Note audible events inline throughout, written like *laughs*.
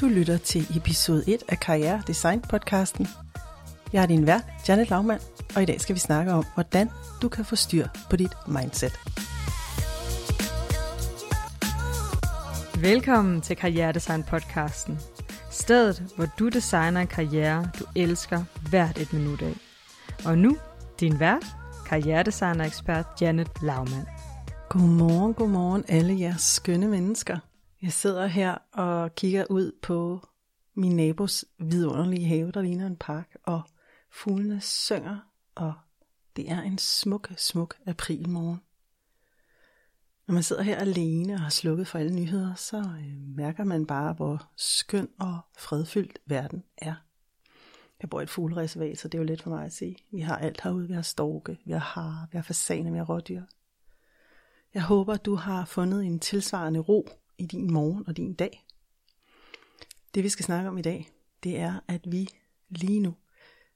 Du lytter til episode 1 af Karriere Design podcasten. Jeg er din vært, Janet Laumann, og i dag skal vi snakke om, hvordan du kan få styr på dit mindset. Velkommen til Karriere Design podcasten. Stedet, hvor du designer en karriere, du elsker hvert et minut af. Og nu, din vært, karrieredesigner-ekspert Janet Laumann. Godmorgen, godmorgen alle jer skønne mennesker. Jeg sidder her og kigger ud på min nabos vidunderlige have, der ligner en park, og fuglene synger, og det er en smuk, smuk aprilmorgen. Når man sidder her alene og har slukket for alle nyheder, så øh, mærker man bare, hvor skøn og fredfyldt verden er. Jeg bor i et fuglereservat, så det er jo let for mig at se. Vi har alt herude. Vi har storke, vi har har, vi har fasaner, vi har rådyr. Jeg håber, du har fundet en tilsvarende ro i din morgen og din dag. Det vi skal snakke om i dag, det er, at vi lige nu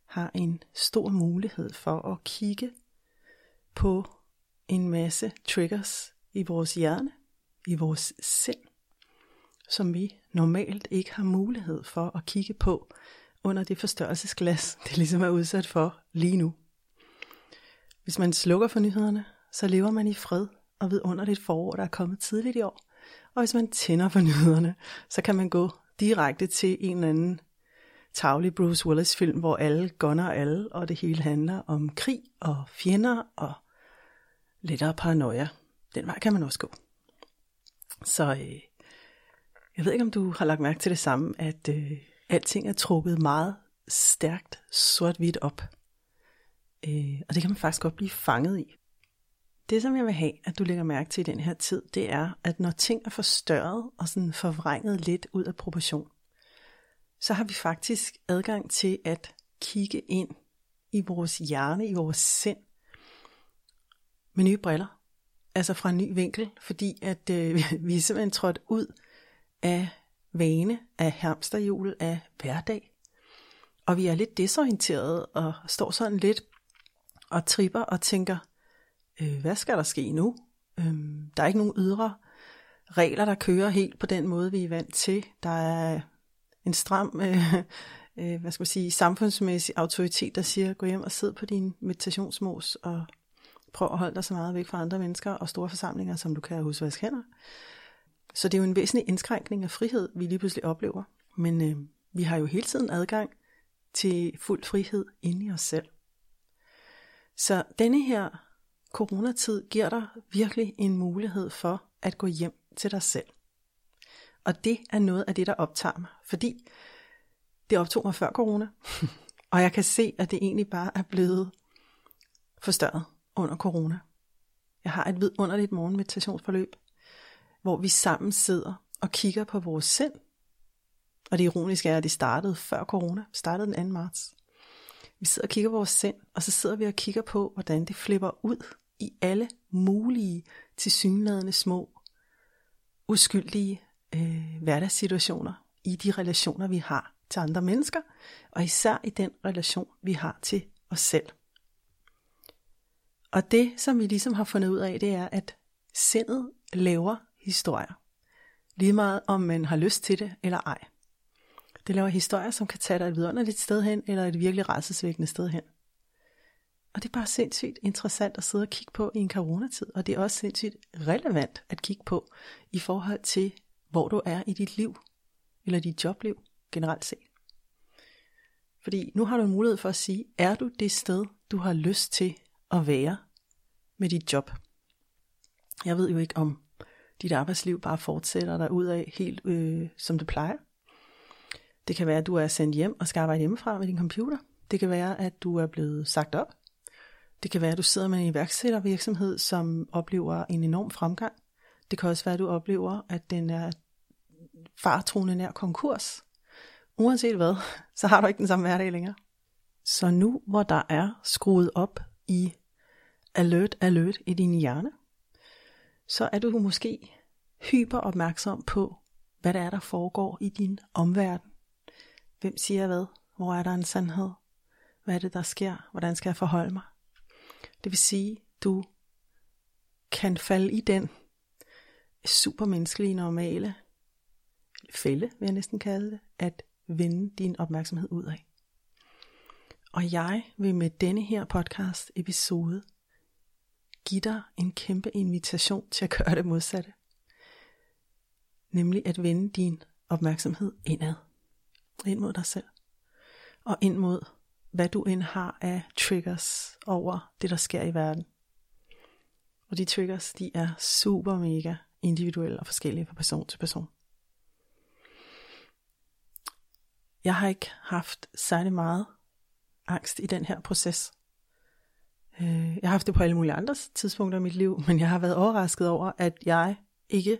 har en stor mulighed for at kigge på en masse triggers i vores hjerne, i vores sind, som vi normalt ikke har mulighed for at kigge på under det forstørrelsesglas, *laughs* det ligesom er udsat for lige nu. Hvis man slukker for nyhederne, så lever man i fred og vidunderligt forår, der er kommet tidligt i år. Og hvis man tænder for *laughs* nyhederne, så kan man gå direkte til en eller anden tavlig Bruce Willis film, hvor alle gunner alle, og det hele handler om krig og fjender og lettere paranoia. Den vej kan man også gå. Så øh, jeg ved ikke, om du har lagt mærke til det samme, at øh, alting er trukket meget stærkt sort-hvidt op. Øh, og det kan man faktisk godt blive fanget i. Det, som jeg vil have, at du lægger mærke til i den her tid, det er, at når ting er forstørret og sådan forvrænget lidt ud af proportion, så har vi faktisk adgang til at kigge ind i vores hjerne, i vores sind, med nye briller. Altså fra en ny vinkel, fordi at øh, *laughs* vi er simpelthen trådt ud af vane, af hamsterhjul, af hverdag. Og vi er lidt desorienterede og står sådan lidt og tripper og tænker, øh, hvad skal der ske nu? Øh, der er ikke nogen ydre regler, der kører helt på den måde, vi er vant til. Der er en stram, *laughs* øh, øh, hvad skal man sige, samfundsmæssig autoritet, der siger, gå hjem og sid på din meditationsmos og prøv at holde dig så meget væk fra andre mennesker og store forsamlinger, som du kan hos vask hænder. Så det er jo en væsentlig indskrænkning af frihed, vi lige pludselig oplever. Men øh, vi har jo hele tiden adgang til fuld frihed inde i os selv. Så denne her coronatid giver dig virkelig en mulighed for at gå hjem til dig selv. Og det er noget af det, der optager mig, fordi det optog mig før corona, *laughs* og jeg kan se, at det egentlig bare er blevet forstørret under corona. Jeg har et vidunderligt morgenmeditationsforløb, hvor vi sammen sidder og kigger på vores sind. Og det ironiske er, at det startede før corona, startede den 2. marts. Vi sidder og kigger på vores sind, og så sidder vi og kigger på, hvordan det flipper ud i alle mulige tilsyneladende små, uskyldige øh, hverdagssituationer i de relationer, vi har til andre mennesker, og især i den relation, vi har til os selv. Og det, som vi ligesom har fundet ud af, det er, at sindet laver historier. Lige meget om man har lyst til det eller ej. Det laver historier, som kan tage dig et vidunderligt sted hen, eller et virkelig rædselsvækkende sted hen. Og det er bare sindssygt interessant at sidde og kigge på i en coronatid, og det er også sindssygt relevant at kigge på i forhold til, hvor du er i dit liv, eller dit jobliv generelt set. Fordi nu har du en mulighed for at sige, er du det sted, du har lyst til at være med dit job? Jeg ved jo ikke, om dit arbejdsliv bare fortsætter dig ud af helt øh, som det plejer. Det kan være, at du er sendt hjem og skal arbejde hjemmefra med din computer. Det kan være, at du er blevet sagt op. Det kan være, at du sidder med en iværksættervirksomhed, som oplever en enorm fremgang. Det kan også være, at du oplever, at den er fartroende nær konkurs. Uanset hvad, *laughs* så har du ikke den samme hverdag længere. Så nu, hvor der er skruet op i alert, alert i din hjerne, så er du måske hyper opmærksom på, hvad der er, der foregår i din omverden. Hvem siger hvad? Hvor er der en sandhed? Hvad er det, der sker? Hvordan skal jeg forholde mig? Det vil sige, du kan falde i den supermenneskelige, normale fælde, vil jeg næsten kalde det, at vende din opmærksomhed ud af. Og jeg vil med denne her podcast episode give dig en kæmpe invitation til at gøre det modsatte. Nemlig at vende din opmærksomhed indad. Ind mod dig selv. Og ind mod, hvad du end har af triggers over det, der sker i verden. Og de triggers, de er super mega individuelle og forskellige fra person til person. Jeg har ikke haft særlig meget angst i den her proces. Øh, jeg har haft det på alle mulige andre tidspunkter i mit liv, men jeg har været overrasket over, at jeg ikke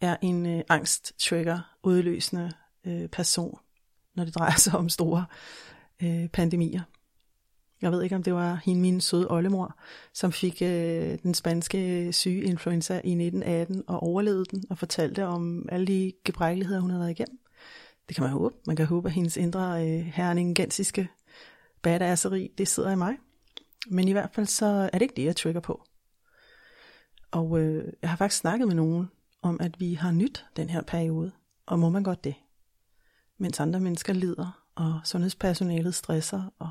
er en øh, angst-trigger udløsende øh, person, når det drejer sig om store øh, pandemier. Jeg ved ikke, om det var hende, min søde oldemor, som fik øh, den spanske øh, syge influenza i 1918 og overlevede den og fortalte om alle de gebrækkeligheder, hun havde været igennem. Det kan man håbe. Man kan håbe, at hendes indre øh, herningensiske badasseri, det sidder i mig. Men i hvert fald så er det ikke det, jeg trigger på. Og øh, jeg har faktisk snakket med nogen om, at vi har nyt den her periode. Og må man godt det? Mens andre mennesker lider, og sundhedspersonalet stresser, og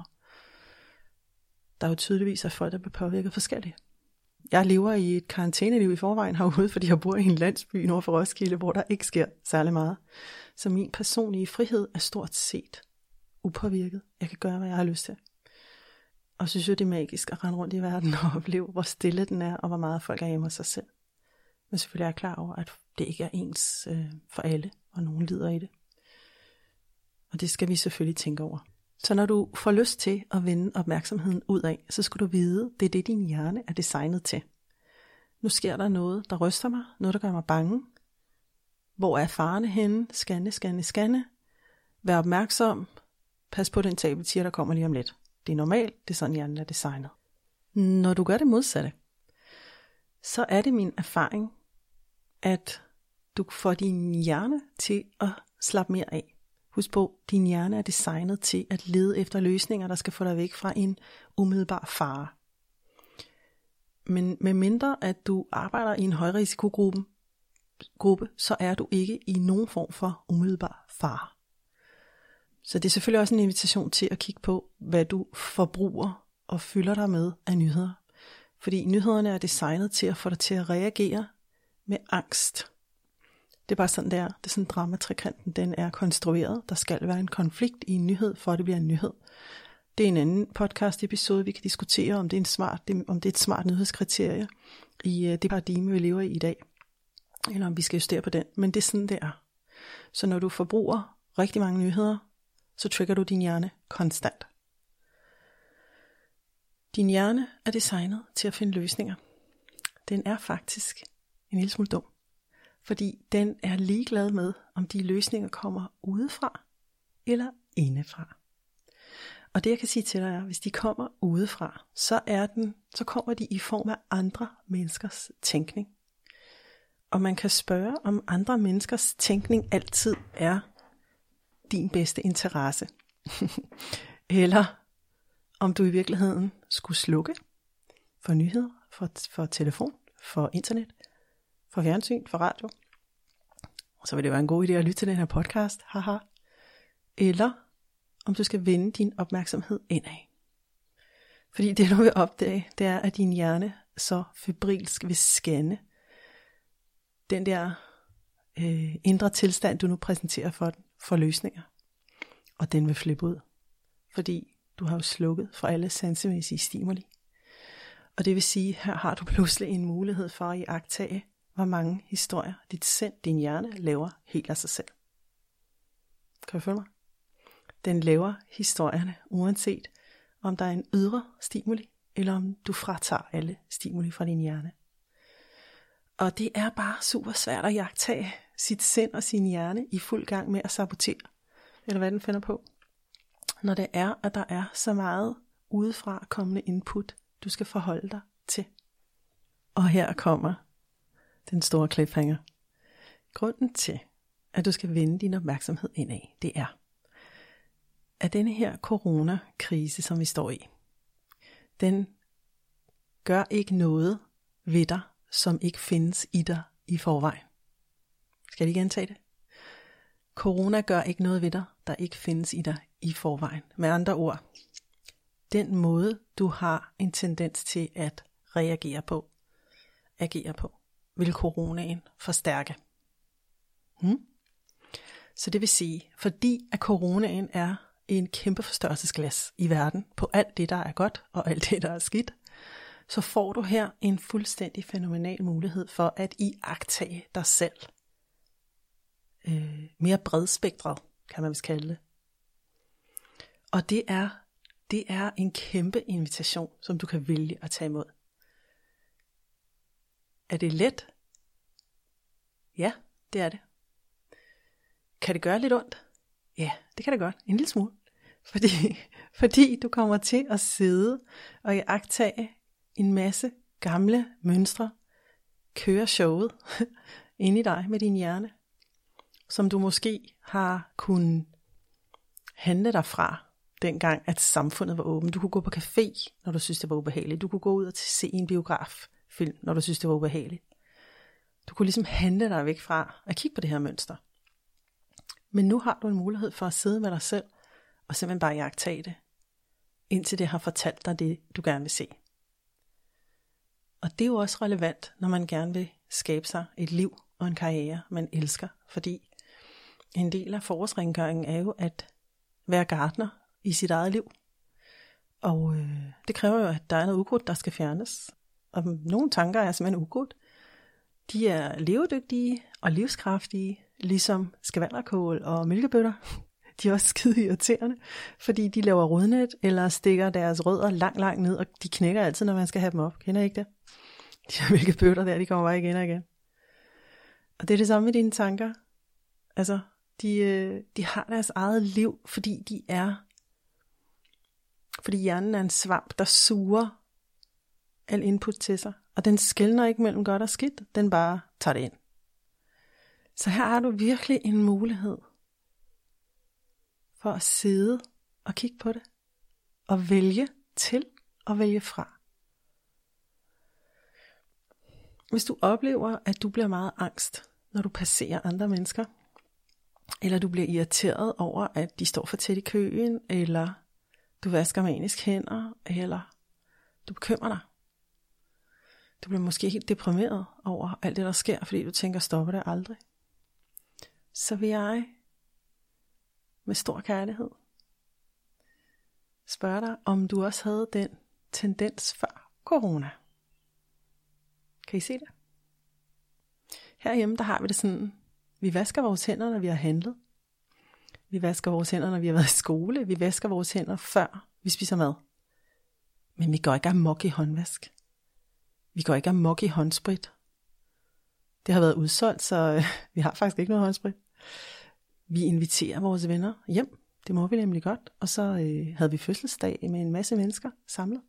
der er jo tydeligvis at folk, der bliver påvirket forskelligt. Jeg lever i et karantæneliv i forvejen herude, fordi jeg bor i en landsby nord for Roskilde, hvor der ikke sker særlig meget. Så min personlige frihed er stort set upåvirket. Jeg kan gøre, hvad jeg har lyst til. Og synes jo, det er magisk at rende rundt i verden og opleve, hvor stille den er, og hvor meget folk er hjemme hos sig selv. Men selvfølgelig er jeg klar over, at det ikke er ens øh, for alle, og nogen lider i det. Og det skal vi selvfølgelig tænke over. Så når du får lyst til at vende opmærksomheden ud af, så skal du vide, det er det, din hjerne er designet til. Nu sker der noget, der ryster mig, noget, der gør mig bange. Hvor er farerne henne? Scanne, scanne, scanne. Vær opmærksom. Pas på den tabeltiger, der kommer lige om lidt. Det er normalt, det er sådan, hjernen er designet. Når du gør det modsatte, så er det min erfaring, at du får din hjerne til at slappe mere af. Husk på, din hjerne er designet til at lede efter løsninger, der skal få dig væk fra en umiddelbar fare. Men med mindre at du arbejder i en højrisikogruppe, gruppe, så er du ikke i nogen form for umiddelbar fare. Så det er selvfølgelig også en invitation til at kigge på, hvad du forbruger og fylder dig med af nyheder. Fordi nyhederne er designet til at få dig til at reagere med angst. Det er bare sådan, der. Det er sådan dramatrikanten, den er konstrueret. Der skal være en konflikt i en nyhed, for at det bliver en nyhed. Det er en anden podcast episode, vi kan diskutere, om det er, en smart, om det er et smart nyhedskriterie i øh, det paradigme, vi lever i i dag. Eller om vi skal justere på den. Men det er sådan, det er. Så når du forbruger rigtig mange nyheder, så trigger du din hjerne konstant. Din hjerne er designet til at finde løsninger. Den er faktisk en lille smule dum. Fordi den er ligeglad med, om de løsninger kommer udefra eller indefra. Og det jeg kan sige til dig er, hvis de kommer udefra, så er den, så kommer de i form af andre menneskers tænkning. Og man kan spørge, om andre menneskers tænkning altid er din bedste interesse. *laughs* Eller om du i virkeligheden skulle slukke for nyheder, for, for telefon, for internet, for fjernsyn, for radio. Så vil det være en god idé at lytte til den her podcast, haha. Eller om du skal vende din opmærksomhed indad. Fordi det du vil opdage, det er, at din hjerne så febrilsk vil scanne den der øh, indre tilstand, du nu præsenterer for den, for løsninger. Og den vil flippe ud. Fordi du har jo slukket for alle sansemæssige stimuli. Og det vil sige, her har du pludselig en mulighed for at iagtage, hvor mange historier dit sind, din hjerne, laver helt af sig selv. Kan du følge mig? Den laver historierne, uanset om der er en ydre stimuli, eller om du fratager alle stimuli fra din hjerne. Og det er bare super svært at jagtage sit sind og sin hjerne i fuld gang med at sabotere, eller hvad den finder på. Når det er, at der er så meget udefra kommende input, du skal forholde dig til. Og her kommer den store cliffhanger. Grunden til, at du skal vende din opmærksomhed indad, det er, at denne her coronakrise, som vi står i, den gør ikke noget ved dig, som ikke findes i dig i forvejen. Skal jeg lige gentage det? Corona gør ikke noget ved dig, der ikke findes i dig i forvejen. Med andre ord, den måde, du har en tendens til at reagere på, agere på, vil coronaen forstærke. Hmm? Så det vil sige, fordi at coronaen er en kæmpe forstørrelsesglas i verden på alt det, der er godt og alt det, der er skidt, så får du her en fuldstændig fænomenal mulighed for at iagtage dig selv. Øh, mere bredspektret, kan man vist kalde det. Og det er, det er en kæmpe invitation, som du kan vælge at tage imod. Er det let? Ja, det er det. Kan det gøre lidt ondt? Ja, det kan det godt. En lille smule. Fordi, *laughs* fordi du kommer til at sidde og iagtage en masse gamle mønstre, køre showet *laughs* ind i dig med din hjerne, som du måske har kunnet handle dig fra, dengang at samfundet var åbent. Du kunne gå på café, når du synes, det var ubehageligt. Du kunne gå ud og se en biograf film, når du synes, det var ubehageligt. Du kunne ligesom handle dig væk fra at kigge på det her mønster. Men nu har du en mulighed for at sidde med dig selv og simpelthen bare jagtage det, indtil det har fortalt dig det, du gerne vil se. Og det er jo også relevant, når man gerne vil skabe sig et liv og en karriere, man elsker, fordi en del af forårsrengøringen er jo at være gartner i sit eget liv. Og øh, det kræver jo, at der er noget ukrudt, der skal fjernes. Og nogle tanker er simpelthen ukrudt. De er levedygtige og livskraftige, ligesom skvalderkål og mælkebøtter. De er også skide irriterende, fordi de laver rodnet eller stikker deres rødder langt, langt ned, og de knækker altid, når man skal have dem op. Kender I ikke det? De her mælkebøtter der, de kommer bare igen og igen. Og det er det samme med dine tanker. Altså, de, øh, de har deres eget liv, fordi de er, fordi hjernen er en svamp, der suger al input til sig. Og den skældner ikke mellem godt og skidt, den bare tager det ind. Så her har du virkelig en mulighed for at sidde og kigge på det, og vælge til og vælge fra. Hvis du oplever, at du bliver meget angst, når du passerer andre mennesker, eller du bliver irriteret over, at de står for tæt i køen, eller du vasker manisk hænder, eller du bekymrer dig. Du bliver måske helt deprimeret over alt det, der sker, fordi du tænker, stopper det aldrig. Så vil jeg med stor kærlighed spørge dig, om du også havde den tendens før corona. Kan I se det? Herhjemme, der har vi det sådan, vi vasker vores hænder, når vi har handlet. Vi vasker vores hænder, når vi har været i skole. Vi vasker vores hænder før vi spiser mad. Men vi går ikke amok i håndvask. Vi går ikke amok i håndsprit. Det har været udsolgt, så øh, *laughs* vi har faktisk ikke noget håndsprit. Vi inviterer vores venner hjem. Det må vi nemlig godt. Og så øh, havde vi fødselsdag med en masse mennesker samlet.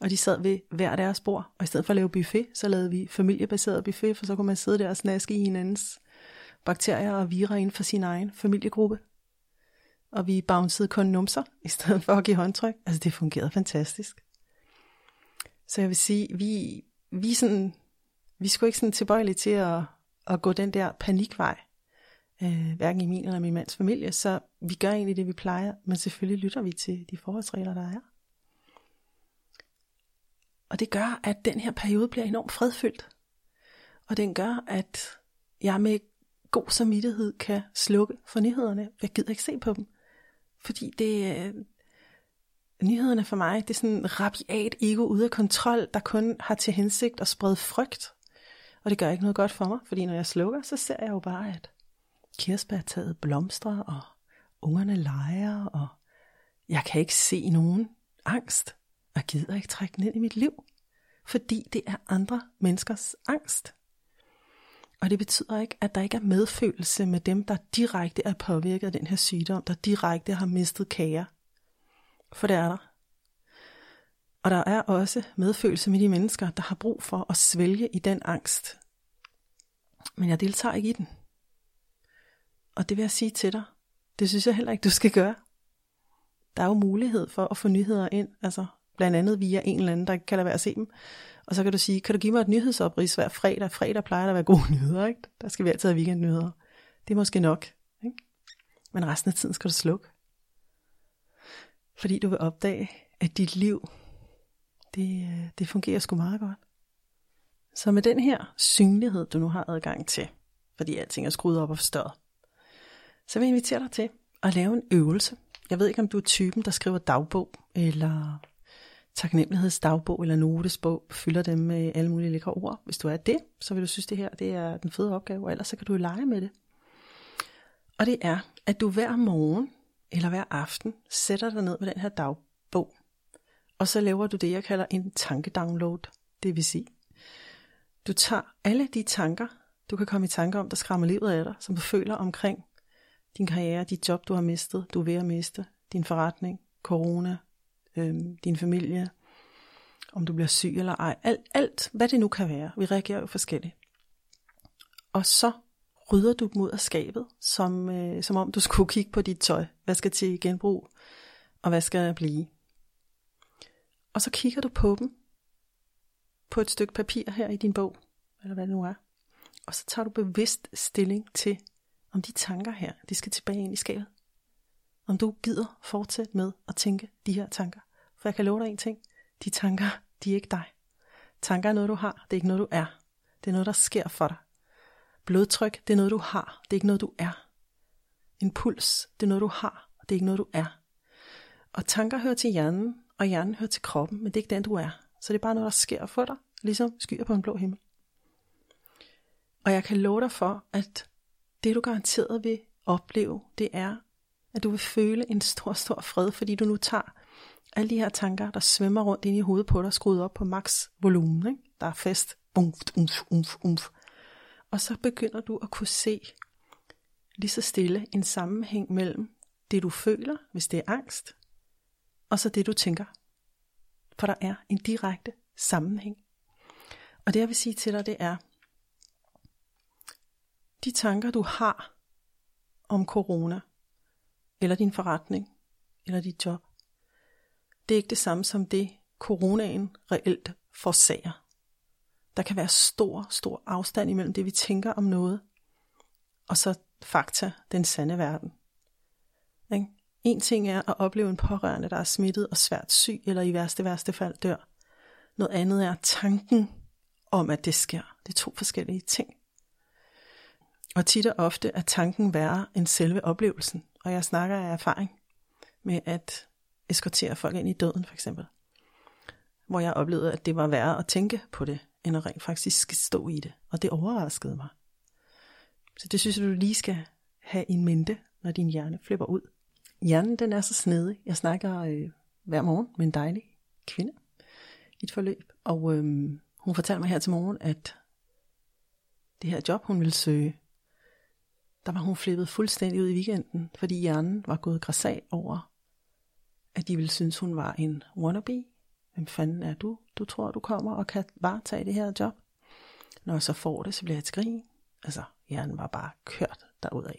Og de sad ved hver deres bord. Og i stedet for at lave buffet, så lavede vi familiebaseret buffet, for så kunne man sidde der og snaske i hinandens bakterier og vira inden for sin egen familiegruppe. Og vi bouncede kun numser, *laughs* i stedet for at give håndtryk. Altså det fungerede fantastisk. Så jeg vil sige, vi, vi, sådan, vi skulle ikke sådan tilbøjelige til at, at gå den der panikvej, øh, hverken i min eller min mands familie, så vi gør egentlig det, vi plejer, men selvfølgelig lytter vi til de forholdsregler, der er. Og det gør, at den her periode bliver enormt fredfyldt. Og den gør, at jeg med god samvittighed kan slukke for nyhederne. Jeg gider ikke se på dem. Fordi det, øh, nyhederne for mig, det er sådan en rabiat ego ude af kontrol, der kun har til hensigt at sprede frygt. Og det gør ikke noget godt for mig, fordi når jeg slukker, så ser jeg jo bare, at kirsebærtaget blomstrer, og ungerne leger, og jeg kan ikke se nogen angst, og gider ikke trække den ind i mit liv, fordi det er andre menneskers angst. Og det betyder ikke, at der ikke er medfølelse med dem, der direkte er påvirket af den her sygdom, der direkte har mistet kære. For det er der. Og der er også medfølelse med de mennesker, der har brug for at svælge i den angst. Men jeg deltager ikke i den. Og det vil jeg sige til dig. Det synes jeg heller ikke, du skal gøre. Der er jo mulighed for at få nyheder ind, altså blandt andet via en eller anden, der ikke kan lade være at se dem. Og så kan du sige, kan du give mig et nyhedsopris fredag? Fredag plejer der at være gode *laughs* nyheder, ikke? Der skal vi altid have weekendnyheder. Det er måske nok. Ikke? Men resten af tiden skal du slukke. Fordi du vil opdage, at dit liv, det, øh, det fungerer sgu meget godt. Så med den her synlighed, du nu har adgang til, fordi alting er skruet op og forstørret, så vil jeg invitere dig til at lave en øvelse. Jeg ved ikke, om du er typen, der skriver dagbog, eller taknemmelighedsdagbog, eller notesbog, fylder dem med alle mulige lækre ord. Hvis du er det, så vil du synes, det her det er den fede opgave, og ellers så kan du lege med det. Og det er, at du hver morgen eller hver aften sætter dig ned med den her dagbog, og så laver du det, jeg kalder en tankedownload. Det vil sige, du tager alle de tanker, du kan komme i tanke om, der skræmmer livet af dig, som du føler omkring din karriere, dit job, du har mistet, du er ved at miste, din forretning, corona, øhm, din familie, om du bliver syg eller ej, alt, alt, hvad det nu kan være. Vi reagerer jo forskelligt. Og så rydder du dem ud af skabet, som, øh, som om du skulle kigge på dit tøj. Hvad skal til genbrug, og hvad skal blive? Og så kigger du på dem, på et stykke papir her i din bog, eller hvad det nu er. Og så tager du bevidst stilling til, om de tanker her, de skal tilbage ind i skabet. Om du gider fortsætte med at tænke de her tanker. For jeg kan love dig en ting. De tanker, de er ikke dig. Tanker er noget, du har. Det er ikke noget, du er. Det er noget, der sker for dig. Blodtryk, det er noget, du har. Det er ikke noget, du er. En puls, det er noget, du har. Det er ikke noget, du er. Og tanker hører til hjernen, og hjernen hører til kroppen, men det er ikke den, du er. Så det er bare noget, der sker for dig, ligesom skyer på en blå himmel. Og jeg kan love dig for, at det du garanteret vil opleve, det er, at du vil føle en stor, stor fred, fordi du nu tager alle de her tanker, der svømmer rundt ind i hovedet på dig, skruet op på max volumen, ikke? der er fest, umf, umf, umf, umf. Og så begynder du at kunne se lige så stille en sammenhæng mellem det du føler, hvis det er angst, og så det du tænker. For der er en direkte sammenhæng. Og det jeg vil sige til dig, det er, de tanker du har om corona, eller din forretning, eller dit job, det er ikke det samme som det, coronaen reelt forsager. Der kan være stor, stor afstand imellem det, vi tænker om noget, og så fakta, den sande verden. Ikke? En ting er at opleve en pårørende, der er smittet og svært syg, eller i værste værste fald dør. Noget andet er tanken om, at det sker. Det er to forskellige ting. Og tit og ofte er tanken værre end selve oplevelsen. Og jeg snakker af erfaring med at eskortere folk ind i døden, for eksempel. Hvor jeg oplevede, at det var værre at tænke på det, end at rent faktisk stå i det. Og det overraskede mig. Så det synes jeg, du lige skal have i mente, når din hjerne flipper ud. Hjernen, den er så snedig. Jeg snakker øh, hver morgen med en dejlig kvinde i et forløb. Og øh, hun fortalte mig her til morgen, at det her job, hun ville søge, der var hun flippet fuldstændig ud i weekenden, fordi hjernen var gået græsag over, at de ville synes, hun var en wannabe. Hvem fanden er du? Du tror, du kommer og kan varetage det her job? Når jeg så får det, så bliver jeg et skrig. Altså, hjernen var bare kørt derudad.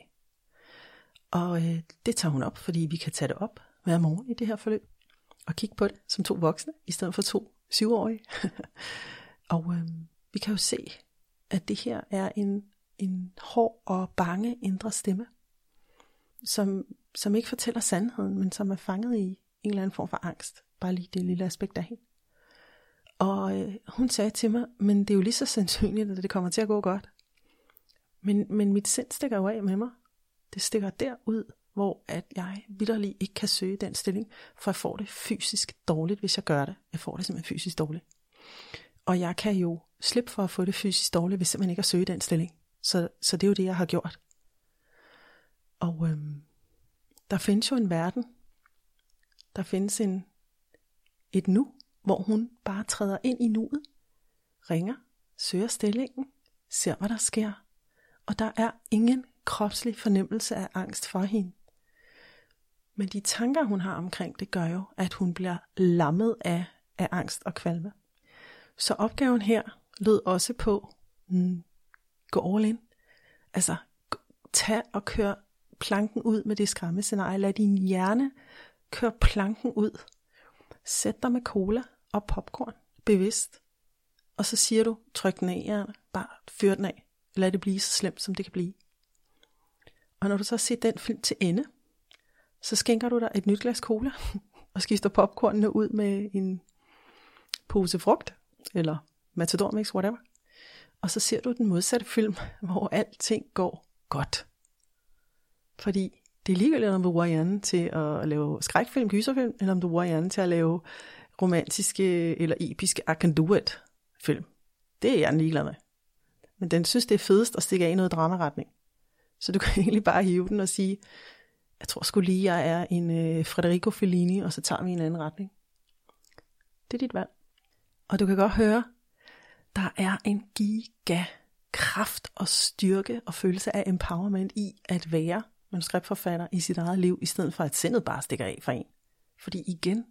Og øh, det tager hun op, fordi vi kan tage det op hver morgen i det her forløb. Og kigge på det som to voksne, i stedet for to syvårige. *laughs* og øh, vi kan jo se, at det her er en en hård og bange indre stemme, som, som ikke fortæller sandheden, men som er fanget i en eller anden form for angst. Bare lige det lille aspekt af hende. Og øh, hun sagde til mig, men det er jo lige så sandsynligt, at det kommer til at gå godt. Men, men mit sind stikker jo af med mig. Det stikker derud, hvor at jeg vidderlig ikke kan søge den stilling, for jeg får det fysisk dårligt, hvis jeg gør det. Jeg får det simpelthen fysisk dårligt. Og jeg kan jo slippe for at få det fysisk dårligt, hvis simpelthen ikke at søge den stilling. Så, så det er jo det, jeg har gjort. Og øhm, der findes jo en verden. Der findes en, et nu, hvor hun bare træder ind i nuet, ringer, søger stillingen, ser hvad der sker. Og der er ingen kropslig fornemmelse af angst for hende. Men de tanker, hun har omkring det, gør jo, at hun bliver lammet af, af angst og kvalme. Så opgaven her lød også på, mm, Gå all in. Altså, tag og kør planken ud med det skræmmescenarie. Lad din hjerne køre planken ud. Sæt dig med cola og popcorn bevidst. Og så siger du, tryk den af, hjerne. Bare fyr den af. Lad det blive så slemt, som det kan blive. Og når du så ser den film til ende, så skænker du dig et nyt glas cola, *laughs* og skifter popcornene ud med en pose frugt, eller Matador Mix, whatever. Og så ser du den modsatte film, *laughs* hvor alting går godt. Fordi det er ligegyldigt, om du bruger hjernen til at lave skrækfilm, gyserfilm, eller om du bruger hjernen til at lave romantiske eller episke I can do it film. Det er hjernen ligeglad med. Men den synes, det er fedest at stikke af i noget dramaretning. Så du *laughs* kan egentlig bare hive den og sige, jeg tror sgu lige, jeg er en øh, Federico Fellini, og så tager vi en anden retning. Det er dit valg. Og du kan godt høre, der er en giga kraft og styrke og følelse af empowerment i at være manuskriptforfatter i sit eget liv, i stedet for at sindet bare stikker af for en. Fordi igen,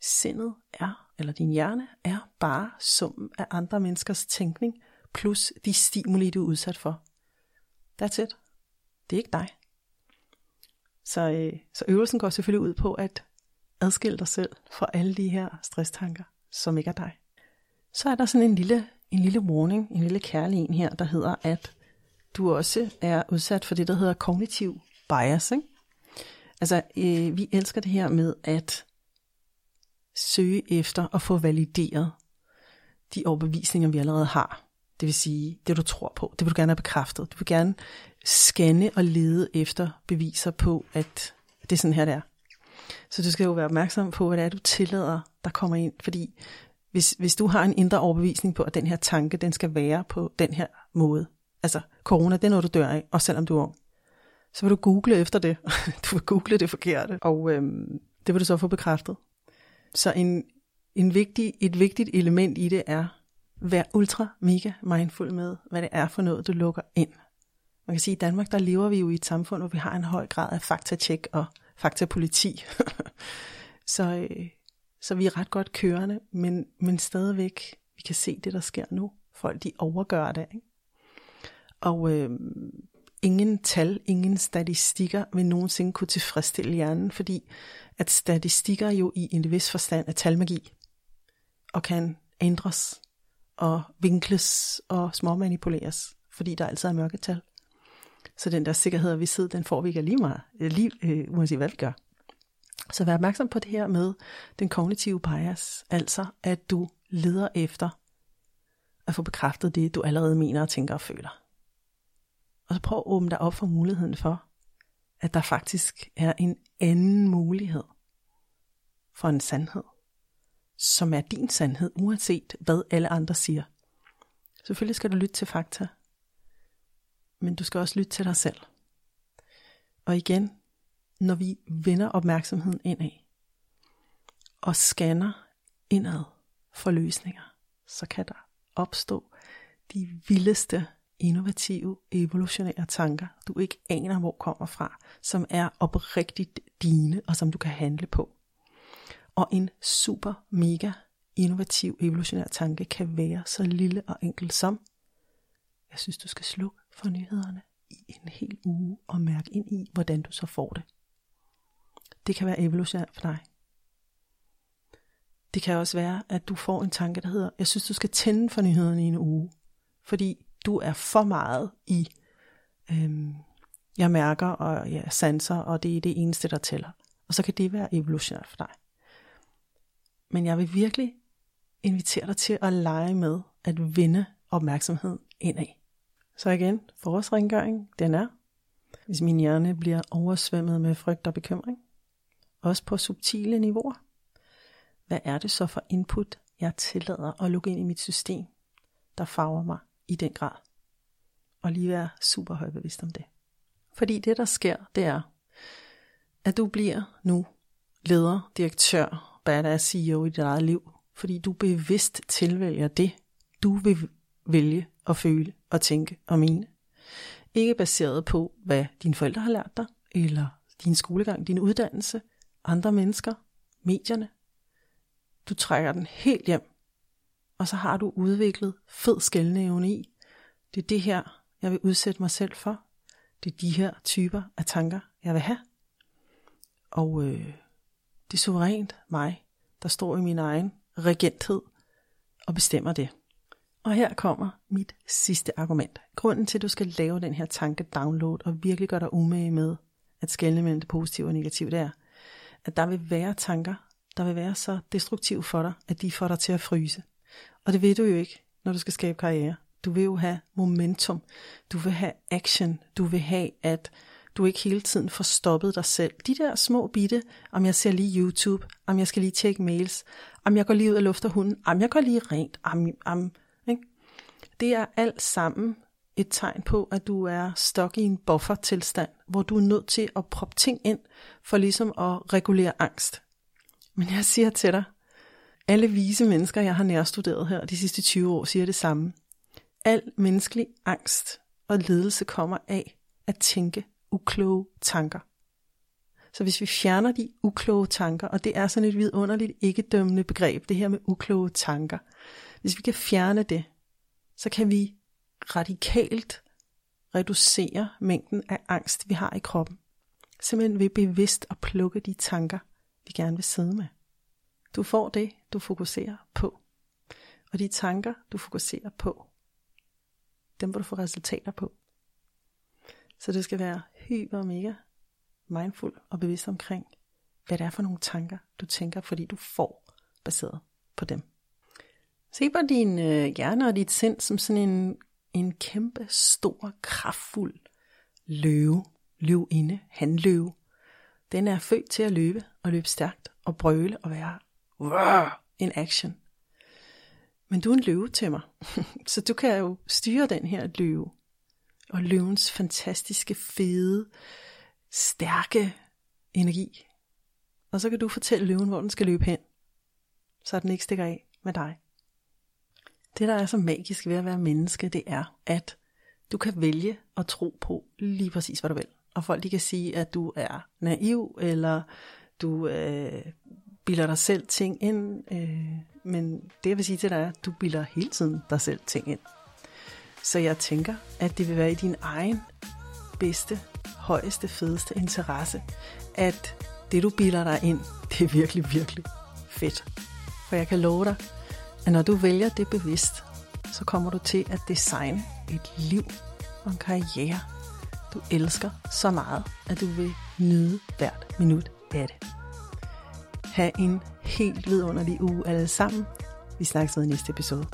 sindet er, eller din hjerne, er bare summen af andre menneskers tænkning, plus de stimuli, du er udsat for. That's it. Det er ikke dig. Så, øh, så øvelsen går selvfølgelig ud på at adskille dig selv fra alle de her stresstanker, som ikke er dig. Så er der sådan en lille, en lille warning, en lille kærlig en her, der hedder, at du også er udsat for det, der hedder kognitiv bias. Ikke? Altså, øh, vi elsker det her med at søge efter og få valideret de overbevisninger, vi allerede har. Det vil sige, det du tror på, det vil du gerne have bekræftet. Du vil gerne scanne og lede efter beviser på, at det er sådan her, det er. Så du skal jo være opmærksom på, hvad det er, du tillader, der kommer ind. Fordi hvis, hvis du har en indre overbevisning på, at den her tanke, den skal være på den her måde. Altså, corona, det er noget, du dør af, og selvom du er ung. Så vil du google efter det. *laughs* du vil google det forkerte. Og øhm, det vil du så få bekræftet. Så en, en vigtig, et vigtigt element i det er, vær ultra mega mindful med, hvad det er for noget, du lukker ind. Man kan sige, at i Danmark, der lever vi jo i et samfund, hvor vi har en høj grad af faktatjek og faktapoliti. *laughs* så, øh, så vi er ret godt kørende, men, men stadigvæk, vi kan se det, der sker nu. Folk, de overgør det. Ikke? Og øh, ingen tal, ingen statistikker vil nogensinde kunne tilfredsstille hjernen, fordi at statistikker jo i en vis forstand er talmagi, og kan ændres og vinkles og småmanipuleres, fordi der altid er mørketal. Så den der sikkerhed og vidshed, den får vi ikke lige meget, øh, lige, øh, uanset hvad vi gør. Så vær opmærksom på det her med den kognitive bias, altså at du leder efter at få bekræftet det, du allerede mener og tænker og føler. Og så prøv at åbne dig op for muligheden for, at der faktisk er en anden mulighed for en sandhed, som er din sandhed, uanset hvad alle andre siger. Selvfølgelig skal du lytte til fakta, men du skal også lytte til dig selv. Og igen, når vi vender opmærksomheden indad og scanner indad for løsninger, så kan der opstå de vildeste, innovative, evolutionære tanker, du ikke aner, hvor kommer fra, som er oprigtigt dine, og som du kan handle på. Og en super, mega innovativ, evolutionær tanke kan være så lille og enkel som, jeg synes, du skal slukke for nyhederne i en hel uge og mærke ind i, hvordan du så får det. Det kan være evolutionært for dig. Det kan også være, at du får en tanke, der hedder, jeg synes, du skal tænde for nyhederne i en uge. Fordi du er for meget i, øhm, jeg mærker og jeg sanser, og det er det eneste, der tæller. Og så kan det være evolutionært for dig. Men jeg vil virkelig invitere dig til at lege med at vinde opmærksomhed indad. Så igen, forårsrengøring, den er, hvis min hjerne bliver oversvømmet med frygt og bekymring, også på subtile niveauer. Hvad er det så for input, jeg tillader at lukke ind i mit system, der farver mig i den grad? Og lige være super højbevidst om det. Fordi det, der sker, det er, at du bliver nu leder, direktør, badass CEO i dit eget liv, fordi du bevidst tilvælger det, du vil vælge at føle og tænke og mene. Ikke baseret på, hvad dine forældre har lært dig, eller din skolegang, din uddannelse, andre mennesker, medierne. Du trækker den helt hjem, og så har du udviklet fed skældneevne i. Det er det her, jeg vil udsætte mig selv for. Det er de her typer af tanker, jeg vil have. Og øh, det er suverænt mig, der står i min egen regenthed og bestemmer det. Og her kommer mit sidste argument. Grunden til, at du skal lave den her tanke-download og virkelig gøre dig umage med at skelne mellem det positive og negative, det er, at der vil være tanker, der vil være så destruktive for dig, at de får dig til at fryse. Og det ved du jo ikke, når du skal skabe karriere. Du vil jo have momentum. Du vil have action. Du vil have, at du ikke hele tiden får stoppet dig selv. De der små bitte, om jeg ser lige YouTube, om jeg skal lige tjekke mails, om jeg går lige ud og lufter hunden, om jeg går lige rent, om, om, ikke? det er alt sammen et tegn på, at du er stok i en buffer-tilstand, hvor du er nødt til at proppe ting ind, for ligesom at regulere angst. Men jeg siger til dig, alle vise mennesker, jeg har nærstuderet her de sidste 20 år, siger det samme. Al menneskelig angst og ledelse kommer af at tænke ukloge tanker. Så hvis vi fjerner de ukloge tanker, og det er sådan et vidunderligt ikke-dømmende begreb, det her med ukloge tanker. Hvis vi kan fjerne det, så kan vi radikalt reducere mængden af angst, vi har i kroppen. Simpelthen ved bevidst at plukke de tanker, vi gerne vil sidde med. Du får det, du fokuserer på. Og de tanker, du fokuserer på, dem vil du få resultater på. Så du skal være hyper mega mindful og bevidst omkring, hvad det er for nogle tanker, du tænker, fordi du får baseret på dem. Se på din øh, hjerne og dit sind som sådan en, en kæmpe, stor, kraftfuld løve, løvinde, handløve. Den er født til at løbe og løbe stærkt og brøle og være in en action. Men du er en løve til mig, *laughs* så du kan jo styre den her løve. Og løvens fantastiske, fede, stærke energi. Og så kan du fortælle løven, hvor den skal løbe hen, så den ikke stikker af med dig. Det, der er så magisk ved at være menneske, det er, at du kan vælge at tro på lige præcis, hvad du vil. Og folk de kan sige, at du er naiv, eller du øh, bilder dig selv ting ind. Øh, men det jeg vil sige til dig er, at du bilder hele tiden dig selv ting ind. Så jeg tænker, at det vil være i din egen bedste, højeste, fedeste interesse, at det du bilder dig ind, det er virkelig, virkelig fedt. For jeg kan love dig, at når du vælger det bevidst, så kommer du til at designe et liv og en karriere, du elsker så meget, at du vil nyde hvert minut af det. Ha' en helt vidunderlig uge alle sammen. Vi snakkes ved i næste episode.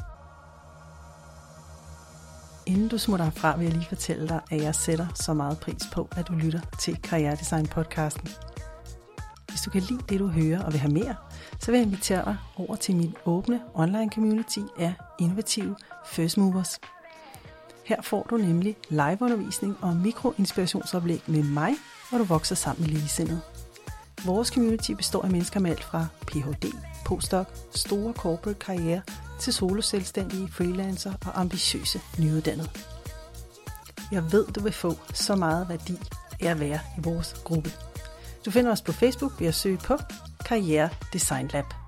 Inden du smutter herfra, vil jeg lige fortælle dig, at jeg sætter så meget pris på, at du lytter til Karrieredesign podcasten. Hvis du kan lide det, du hører og vil have mere, så vil jeg invitere dig over til min åbne online community af innovative first movers. Her får du nemlig liveundervisning og mikroinspirationsoplæg med mig, hvor du vokser sammen med ligesindede. Vores community består af mennesker med alt fra Ph.D., postdoc, store corporate karriere til solo-selvstændige, freelancer og ambitiøse nyuddannede. Jeg ved, du vil få så meget værdi af at være i vores gruppe. Du finder os på Facebook ved at søge på Karriere Design Lab.